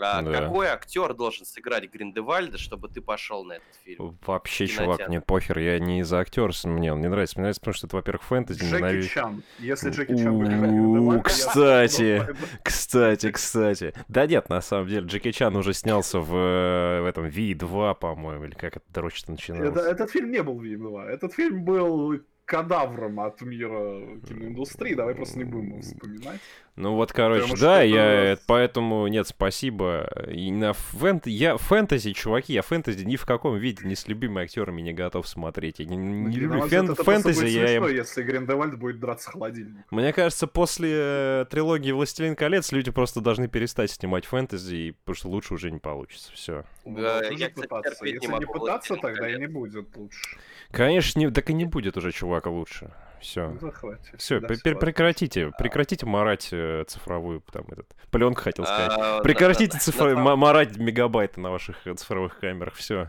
А Да. какой актер должен сыграть Гриндевальда, чтобы ты пошел на этот фильм? Вообще, чувак, мне похер, я не из-за актера, мне он не нравится. Мне нравится, потому что это, во-первых, фэнтези, Джеки ненавижу. Чан. Если Джеки Чан будет Гриндевальда, кстати. Кстати, кстати. Да нет, на самом деле, Джеки Чан уже снялся в, э, в этом Ви-2, по-моему, или как это, дрочно начиналось. Это- Этот фильм не был Винова. Этот фильм был кадавром от мира киноиндустрии. Давай просто не будем его вспоминать. Ну вот, короче, Потому да, я это- поэтому нет, спасибо. И на фэнт... я фэнтези, чуваки, я фэнтези ни в каком виде ни с любыми актерами не готов смотреть. Я не, не На люблю мой фэн- это фэнтези, будет я им... смешно, если Гриндевальд будет драться холодильник. Мне кажется, после э, трилогии «Властелин колец» люди просто должны перестать снимать фэнтези, и- потому что лучше уже не получится. Все. Ну, Да, я, кстати, пытаться. не Если не могу пытаться, «Властелин тогда и колец». не будет лучше. Конечно, не... так и не будет уже чувака лучше. Все. Ну. Все, всё ладно. прекратите, прекратите марать э, цифровую, там, этот, пленку хотел сказать. А, Прекратите самом- ма- марать мегабайты на ваших э, цифровых камерах, все.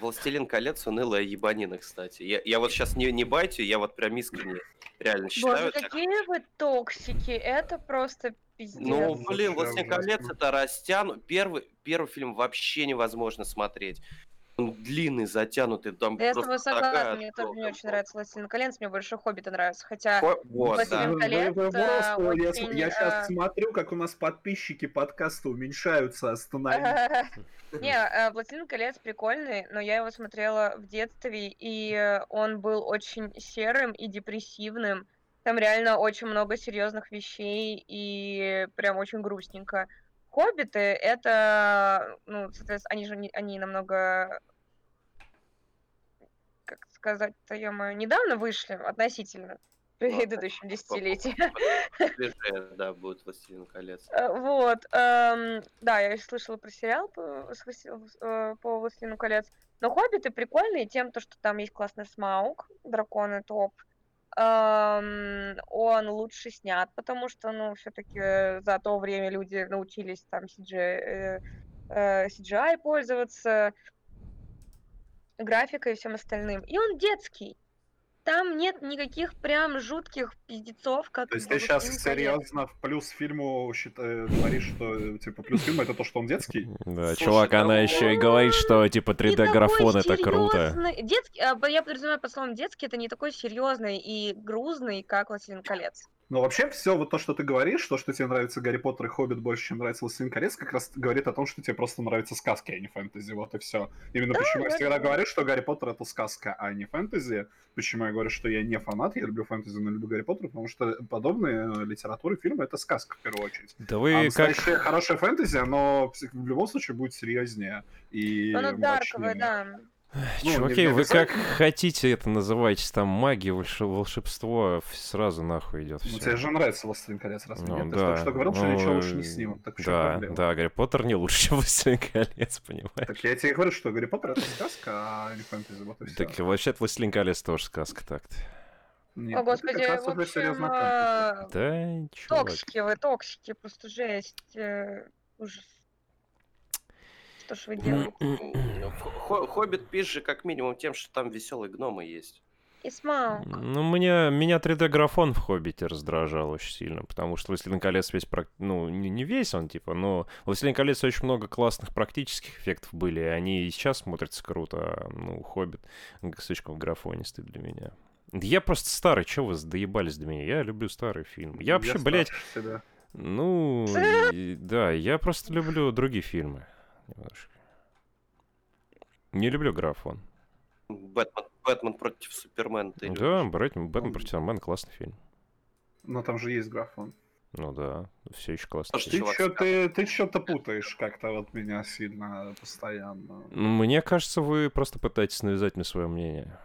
Властелин колец унылая ебанина, кстати. Я, я вот сейчас не, не байтю, я вот прям искренне реально считаю. Боже, так. какие вы токсики, это просто пиздец. Ну, Нет, блин, Властелин колец это растяну. Первый, первый фильм вообще невозможно смотреть. Он длинный, затянутый, там Я с просто тобой согласна, такая мне тоже не очень нравится «Властелин колец», мне больше «Хоббиты» нравятся, хотя... Хо- Вот, «Властелин да. Вы- колец», вы- вы просто- э, я, очень, я сейчас э, смотрю, как у нас подписчики подкаста уменьшаются, останови. Не, э, «Властелин колец» прикольный, но я его смотрела в детстве, и э, он был очень серым и депрессивным. Там реально очень много серьезных вещей, и прям очень грустненько. «Хоббиты» — это, ну, соответственно, они же не- они намного, как сказать-то, ё недавно вышли относительно в Ну, предыдущем десятилетии. Свежее, да, будет Властелин колец. Э, Вот, эм, да, я слышала про сериал по, э, по «Властелину колец». Но «Хоббиты» прикольные тем, то, что там есть классный Смаук, драконы топ. Он лучше снят, потому что, ну, все-таки за то время люди научились там CGI, э, э, CGI пользоваться, графикой и всем остальным. И он детский. Там нет никаких прям жутких пиздецов, как То есть ты сейчас серьезно в плюс фильму счита- говоришь, что типа плюс фильма это то, что он детский? Да, Слушай, чувак, она еще и говорит, что типа Не 3D-графон такой это круто. Детский, а, по- я подразумеваю под словом детский, это не такой серьезный и грузный, как «Властелин колец». Но вообще все вот то, что ты говоришь, то, что тебе нравится Гарри Поттер и Хоббит больше, чем нравится Властелин колец, как раз говорит о том, что тебе просто нравятся сказки, а не фэнтези, вот и все. Именно почему я да, всегда да. говорю, что Гарри Поттер это сказка, а не фэнтези. Почему я говорю, что я не фанат, я люблю фэнтези, но люблю Гарри Поттер, потому что подобные э, литературы, фильмы это сказка в первую очередь. Да А вы как... настоящее хорошее фэнтези, оно в любом случае будет серьезнее и Оно дарковое, да. Ну, Чуваки, вы как хотите это называете, там магия, волш- волшебство, сразу нахуй идет Ну, тебе же нравится «Властелин колец», раз Ну нет? Ты только что говорил, что ну, ничего лучше не с ним. Так да, проблема? да, Гарри Поттер не лучше, чем Властелин колец, понимаешь? Так я тебе говорю, что Гарри Поттер это сказка, а не фэнтези, вот и все. Так вообще-то Властелин колец тоже сказка так-то. Нет, О, это господи, раз в общем, серьезно а, Да, чувак. токсики вы, токсики, просто жесть. э, Ужас. Что ж вы делаете? Хо- Хоббит пизже как минимум тем, что там веселые гномы есть. И Смаук. Ну, меня, меня 3D-графон в «Хоббите» раздражал очень сильно, потому что «Властелин колец» весь, ну, не, не весь он, типа, но «Властелин колец» очень много классных практических эффектов были, и они и сейчас смотрятся круто, а, ну, «Хоббит» слишком графонистый для меня. Да Я просто старый, чё вы доебались до меня? Я люблю старый фильм. Я вообще, блядь, старше тебя. ну, и- да, я просто люблю другие фильмы. Немножко. Не люблю графон. Бэтмен, Бэтмен против Супермена. ты Да. Бэтмен, Бэтмен против Супермена классный фильм. Но там же есть графон. Ну да, все еще фильм. Ты что ты, ты что-то путаешь как-то вот меня сильно постоянно. Ну, Мне кажется, вы просто пытаетесь навязать мне свое мнение.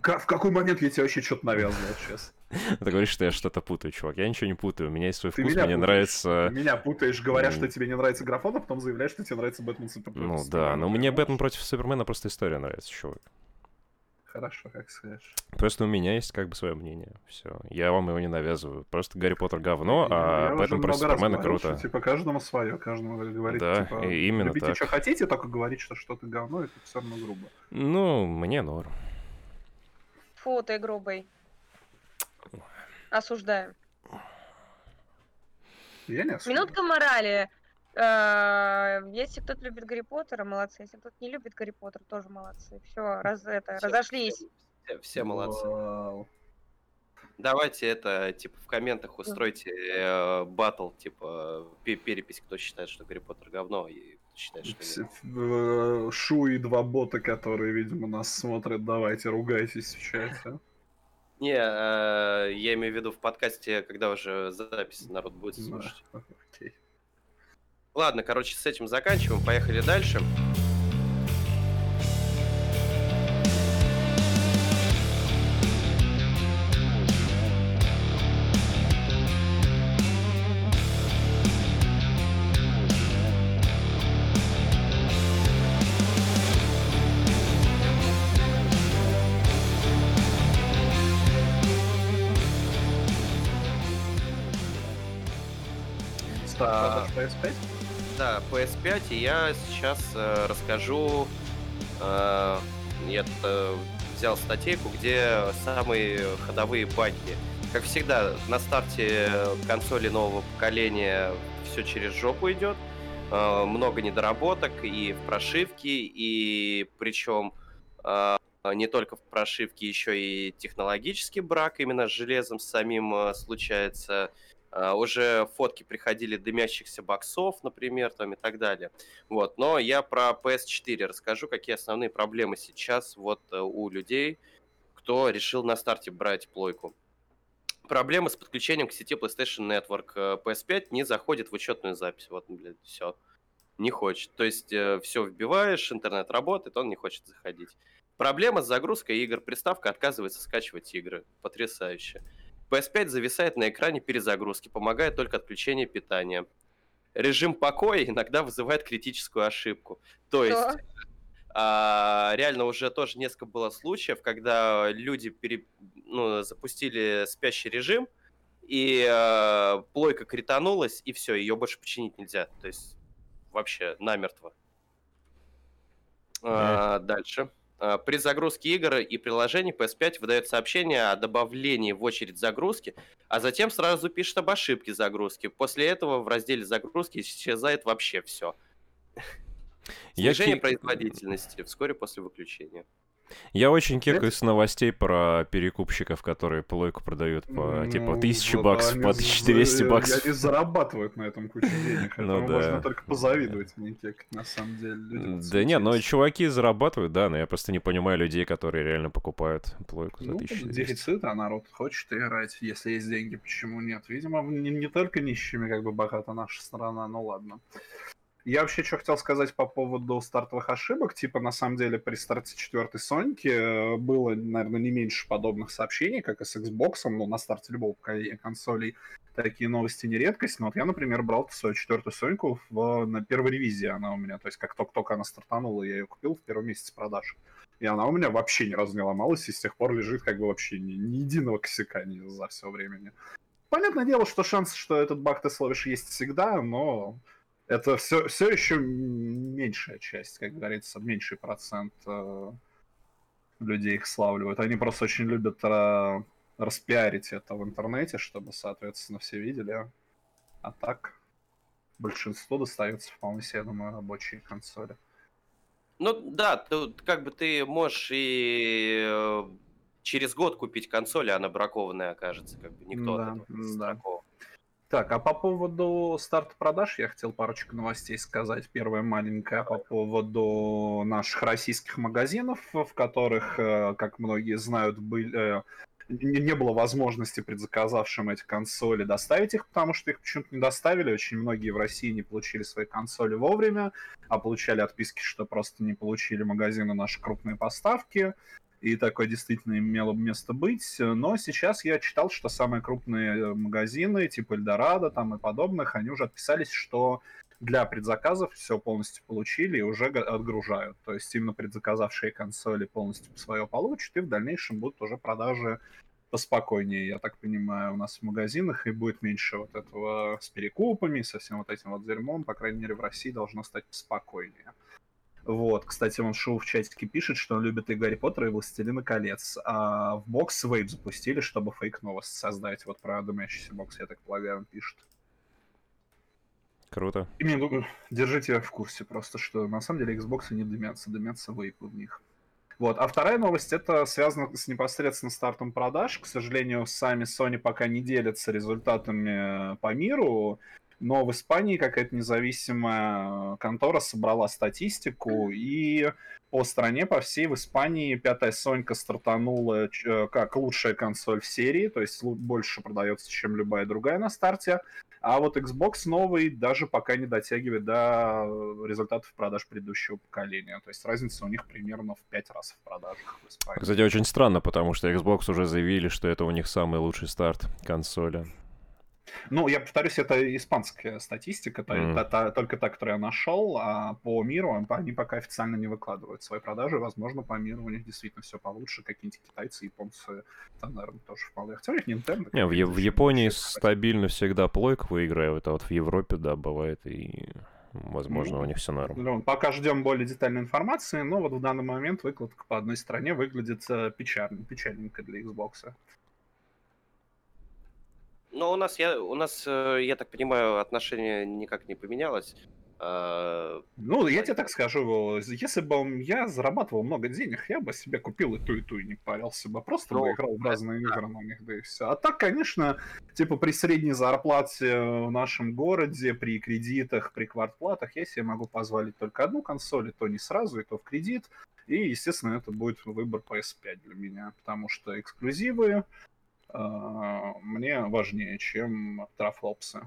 Ка- в какой момент я тебе вообще что-то навязывал сейчас? Ты говоришь, что я что-то путаю, чувак. Я ничего не путаю. У меня есть свой Ты вкус, мне путаешь. нравится... Ты меня путаешь, говоря, что тебе не нравится графон, а потом заявляешь, что тебе нравится Бэтмен Супер Ну против да, но мне Ты Бэтмен против Супермена просто история нравится, чувак. Хорошо, как скажешь. Просто у меня есть как бы свое мнение. Все. Я вам его не навязываю. Просто Гарри Поттер говно, а Я Бэтмен против Супермена говорил, круто. что, типа, каждому свое, каждому говорить, Да, типа, и именно любите, так. что хотите, только говорить, что что-то говно, это все равно грубо. Ну, мне норм. Фу, ты грубый. Осуждаю. Я не осуждаю. Минутка морали. Э, Если кто-то любит Гарри Поттера, молодцы. Если кто-то не любит Гарри Поттера, тоже молодцы. Все, раз это, Все- разошлись. Все, все молодцы. Вау. Давайте это, типа, в комментах устройте э, батл, типа, пе- перепись, кто считает, что Гарри Поттер говно, и кто считает, что э, Шу и два бота, которые, видимо, нас смотрят, давайте, ругайтесь в чате. Не, э, я имею в виду в подкасте, когда уже запись народ будет Да, слушать. Ладно, короче, с этим заканчиваем, поехали дальше. PS5, и я сейчас э, расскажу, э, я э, взял статейку, где самые ходовые баги. Как всегда, на старте консоли нового поколения все через жопу идет, Э, много недоработок и в прошивке, и причем э, не только в прошивке, еще и технологический брак именно с железом самим э, случается. Уже фотки приходили дымящихся боксов, например, там и так далее. Вот. Но я про PS4 расскажу, какие основные проблемы сейчас вот э, у людей, кто решил на старте брать плойку. Проблемы с подключением к сети PlayStation Network. Э, PS5 не заходит в учетную запись. Вот, блядь, все. Не хочет. То есть все вбиваешь, интернет работает, он не хочет заходить. Проблема с загрузкой игр. Приставка отказывается скачивать игры. Потрясающе. PS5 зависает на экране перезагрузки, помогает только отключение питания. Режим покоя иногда вызывает критическую ошибку. То есть, Что? а, реально уже тоже несколько было случаев, когда люди пере- ну, запустили спящий режим, и а, плойка кританулась, и все, ее больше починить нельзя. То есть вообще намертво. А, дальше. А, При загрузке игр и приложений PS5 выдает сообщение о добавлении в очередь загрузки, а затем сразу пишет об ошибке загрузки. После этого в разделе загрузки исчезает вообще все. Я Снижение ки- производительности вскоре после выключения. Я очень кекаюсь с новостей про перекупщиков, которые плойку продают по, типа, Ну, тысячи вот баксов, они по за- 1200 баксов. Они зарабатывают на этом кучу денег. Ну да. можно только позавидовать, а не кекать, на самом деле. людям Да не, суетиться. чуваки зарабатывают, да, но я просто не понимаю людей, которые реально покупают плойку за Ну, 1200. дефицит, а народ хочет играть. Если есть деньги, почему нет? Видимо, не, не только нищими как бы богата наша страна, ну ладно. Я вообще что хотел сказать по поводу стартовых ошибок. Типа, на самом деле, при старте четвертой Соньки э, было, наверное, не меньше подобных сообщений, как и с Xbox, ну, на старте любого поколения консолей. Такие новости не редкость. Но вот я, например, брал свою четвертую Соньку в, на первой ревизии она у меня. То есть, как только-только она стартанула, я ее купил в первом месяце продаж. И она у меня вообще ни разу не ломалась, и с тех пор лежит как бы вообще ни, ни единого косяка не за все времени. Понятное дело, что шанс, что этот баг ты словишь, есть всегда, но это все, все еще меньшая часть, как говорится, меньший процент э, людей их славливают. Они просто очень любят э, распиарить это в интернете, чтобы, соответственно, все видели. А так большинство достается вполне себе, я думаю, рабочие консоли. Ну да, тут как бы ты можешь и э, через год купить консоль, а она бракованная окажется, как бы никто Да, от этого не да. застрахован. Так, а по поводу старта продаж я хотел парочку новостей сказать. Первая маленькая по поводу наших российских магазинов, в которых, э, как многие знают, были, э, не не было возможности предзаказавшим эти консоли доставить их, потому что их почему-то не доставили. Очень многие в России не получили свои консоли вовремя, а получали отписки, что просто не получили магазины наши крупные поставки. И такое действительно имело место быть. Но сейчас я читал, что самые крупные магазины, типа Эльдорадо там и подобных, они уже отписались, что для предзаказов все полностью получили и уже отгружают. То есть именно предзаказавшие консоли полностью свое получат, и в дальнейшем будут уже продажи поспокойнее, я так понимаю, у нас в магазинах, и будет меньше вот этого с перекупами, со всем вот этим вот дерьмом, по крайней мере, в России должно стать спокойнее. Вот, кстати, он Шоу в чатике пишет, что он любит и Гарри Поттера, и Властелина колец. А в бокс Вейп запустили, чтобы фейк-новость создать. Вот про дымящийся бокс, я так полагаю, он пишет. Круто. И мне держите в курсе просто, что на самом деле Xbox не дымятся, дымятся вейпы в них. Вот. А вторая новость, это связано с непосредственно стартом продаж. К сожалению, сами Sony пока не делятся результатами по миру, но в Испании какая-то независимая контора собрала статистику, и по стране, по всей, в Испании пятая Сонька стартанула э, как лучшая консоль в серии, то есть больше продается, чем любая другая на старте. А вот Xbox новый даже пока не дотягивает до э, результатов продаж предыдущего поколения. То есть разница у них примерно в 5 раз в продажах в Испании. Кстати, очень странно, потому что Xbox уже заявили, что это у них самый лучший старт консоли. Ну, я повторюсь, это испанская статистика, та- Мгм. та- та- только та, которую я нашел, а по миру они пока официально не выкладывают свои продажи. Возможно, по миру у них действительно все получше. Какие-нибудь китайцы, японцы, там, наверное, тоже вполне. Хотя у них Nintendo. Не, в, в Японии стабильно всегда плойка выигрывает, а вот в Европе, да, бывает, и, возможно, Ну, у них все норм. Ну, пока ждем более детальной информации, но вот в данный момент выкладка по одной стране выглядит э, печально, печальненько для Xbox. Но у нас, я, у нас, э, я так понимаю, отношение никак не поменялось. А, Ну, я тебе так скажу, если бы я зарабатывал много денег, я бы себе купил и ту, и ту, и не парился бы. Просто Ну, бы играл в разные игры на них, да и все. А так, конечно, типа при средней зарплате в нашем городе, при кредитах, при квартплатах, я себе могу позволить только одну консоль, и то не сразу, и то в кредит. И, естественно, это будет выбор PS5 для меня, потому что эксклюзивы мне важнее, чем трафлопсы.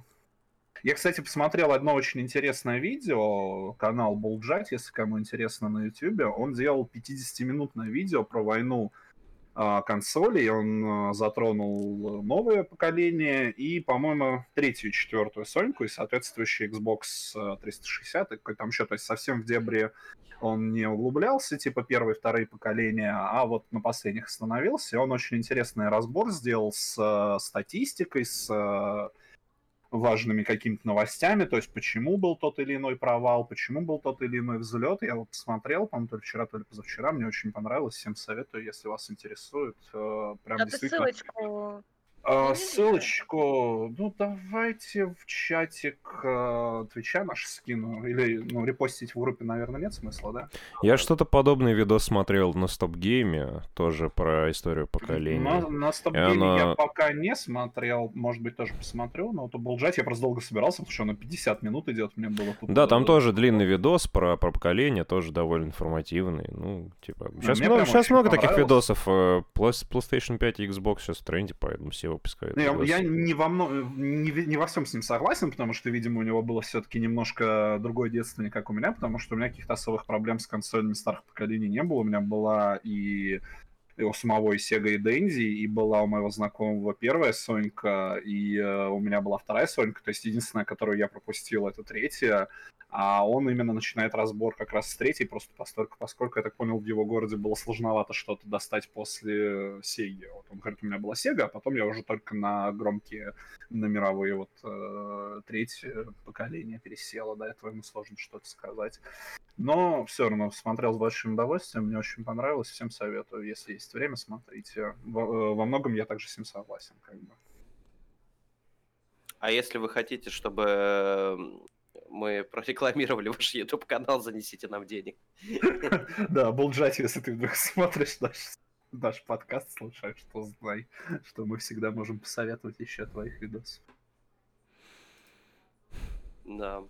Я, кстати, посмотрел одно очень интересное видео, канал Булджат, если кому интересно на YouTube. Он делал 50-минутное видео про войну а, консолей. Он а, затронул новое поколение и, по-моему, третью и четвертую Соньку и соответствующий Xbox а, 360. И какой там еще, то есть совсем в дебри он не углублялся, типа первые, вторые поколения, а вот на последних остановился. И он очень интересный разбор сделал с а, статистикой, с а, важными какими-то новостями, то есть почему был тот или иной провал, почему был тот или иной взлет. Я вот посмотрел, по-моему, то ли вчера, то ли позавчера, мне очень понравилось, всем советую, если вас интересует. э, Прям А ты действительно... ссылочку... А, ссылочку, ну давайте в чатик э, Твича наш скину, или ну, репостить в группе, наверное, нет смысла, да? Я что-то подобный видос смотрел на стоп-гейме, тоже про историю поколений. На, на стоп И она- я пока не смотрел, может быть, тоже посмотрю, но вот у Булджать я просто долго собирался, потому что он на 50 минут идет, мне было тут... Да, там э, тоже длинный видос про, про поколение, тоже довольно информативный. Ну, типа, сейчас мне много, сейчас много таких видосов. э, PlayStation 5 и Xbox сейчас в тренде, поэтому все выпускают Ну, Я, я не, во мно... не, не во всем с ним согласен, потому что, видимо, у него было все-таки немножко другое детство, не как у меня, потому что у меня каких-то особых проблем с консолями старых поколений не было. У меня была и и у самого и Sega, и Dendy, и была у моего знакомого первая Сонька, и э, у меня была вторая Сонька, то есть единственная, которую я пропустил, это третья. А он именно начинает разбор как раз с третьей, просто постольку, поскольку, я так понял, в его городе было сложновато что-то достать после Сеги. Вот он говорит, у меня была Сега, а потом я уже только на громкие, на мировые вот э, третье поколение пересела, до этого ему сложно что-то сказать. Но все равно смотрел с большим удовольствием, мне очень понравилось, всем советую, если есть время, смотрите. Во, э, во многом я также с ним согласен, как бы. А если вы хотите, чтобы мы прорекламировали ваш YouTube-канал, занесите нам денег. Да, Булджати, если ты вдруг смотришь наш, наш подкаст, слушаешь, что знай, что мы всегда можем посоветовать еще твоих видосов. Да.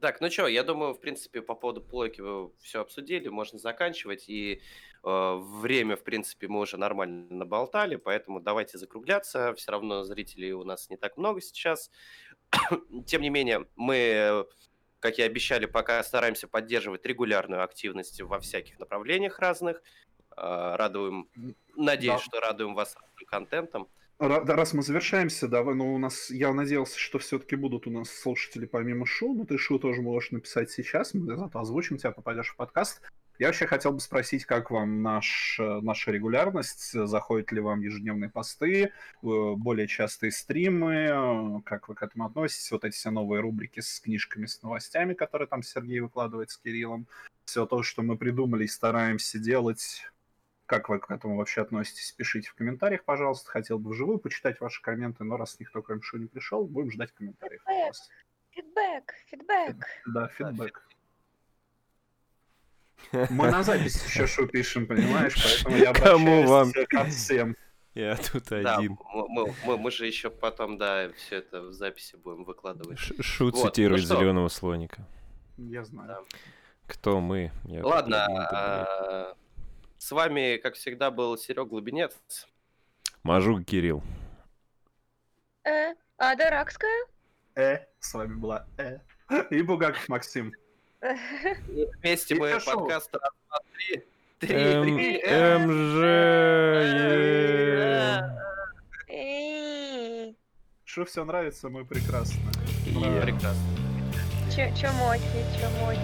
Так, ну что, я думаю, в принципе, по поводу плойки вы все обсудили, можно заканчивать, и э, время, в принципе, мы уже нормально наболтали, поэтому давайте закругляться, все равно зрителей у нас не так много сейчас. Тем не менее, мы, как и обещали, пока стараемся поддерживать регулярную активность во всяких направлениях разных, э, радуем, надеюсь, Да. что радуем вас контентом. Раз мы завершаемся, давай, ну, у нас, я надеялся, что все-таки будут у нас слушатели помимо Шу, но ты Шу тоже можешь написать сейчас, мы зато озвучим тебя, попадешь в подкаст. Я вообще хотел бы спросить, как вам наш, э, наша регулярность, заходят ли вам ежедневные посты, э, более частые стримы, э, как вы к этому относитесь, вот эти все новые рубрики с книжками, с новостями, которые там Сергей выкладывает с Кириллом, все то, что мы придумали и стараемся делать, как вы к этому вообще относитесь? Пишите в комментариях, пожалуйста. Хотел бы вживую почитать ваши комменты, но раз никто кроме Шу не пришел, будем ждать комментариев. Фидбэк, фидбэк. Да, фидбэк. Мы на запись еще Шу пишем, понимаешь? Поэтому я Кому вам? ко всем. Я тут Да, один. мы, мы- мы- мы же еще потом, да, все это в записи будем выкладывать. Ш- Шу Вот, цитирует ну что? зеленого слоника. Я знаю. Да. Кто мы? Я Ладно, а, с вами, как всегда, был Серег Глубинец. Мажук Кирилл. Э, а Даракская? Э, с вами была Э. И Бугаков Максим. Вместе мы подкаст раз, два, три. Три, М- три. МЖ. Что все нравится, мы прекрасно. Прекрасно. чё-моки, чё-моки.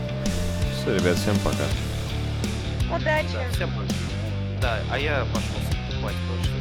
Все, ребят, всем пока. Да, Удачи. всем пока. Да, а я пошел спать, потому что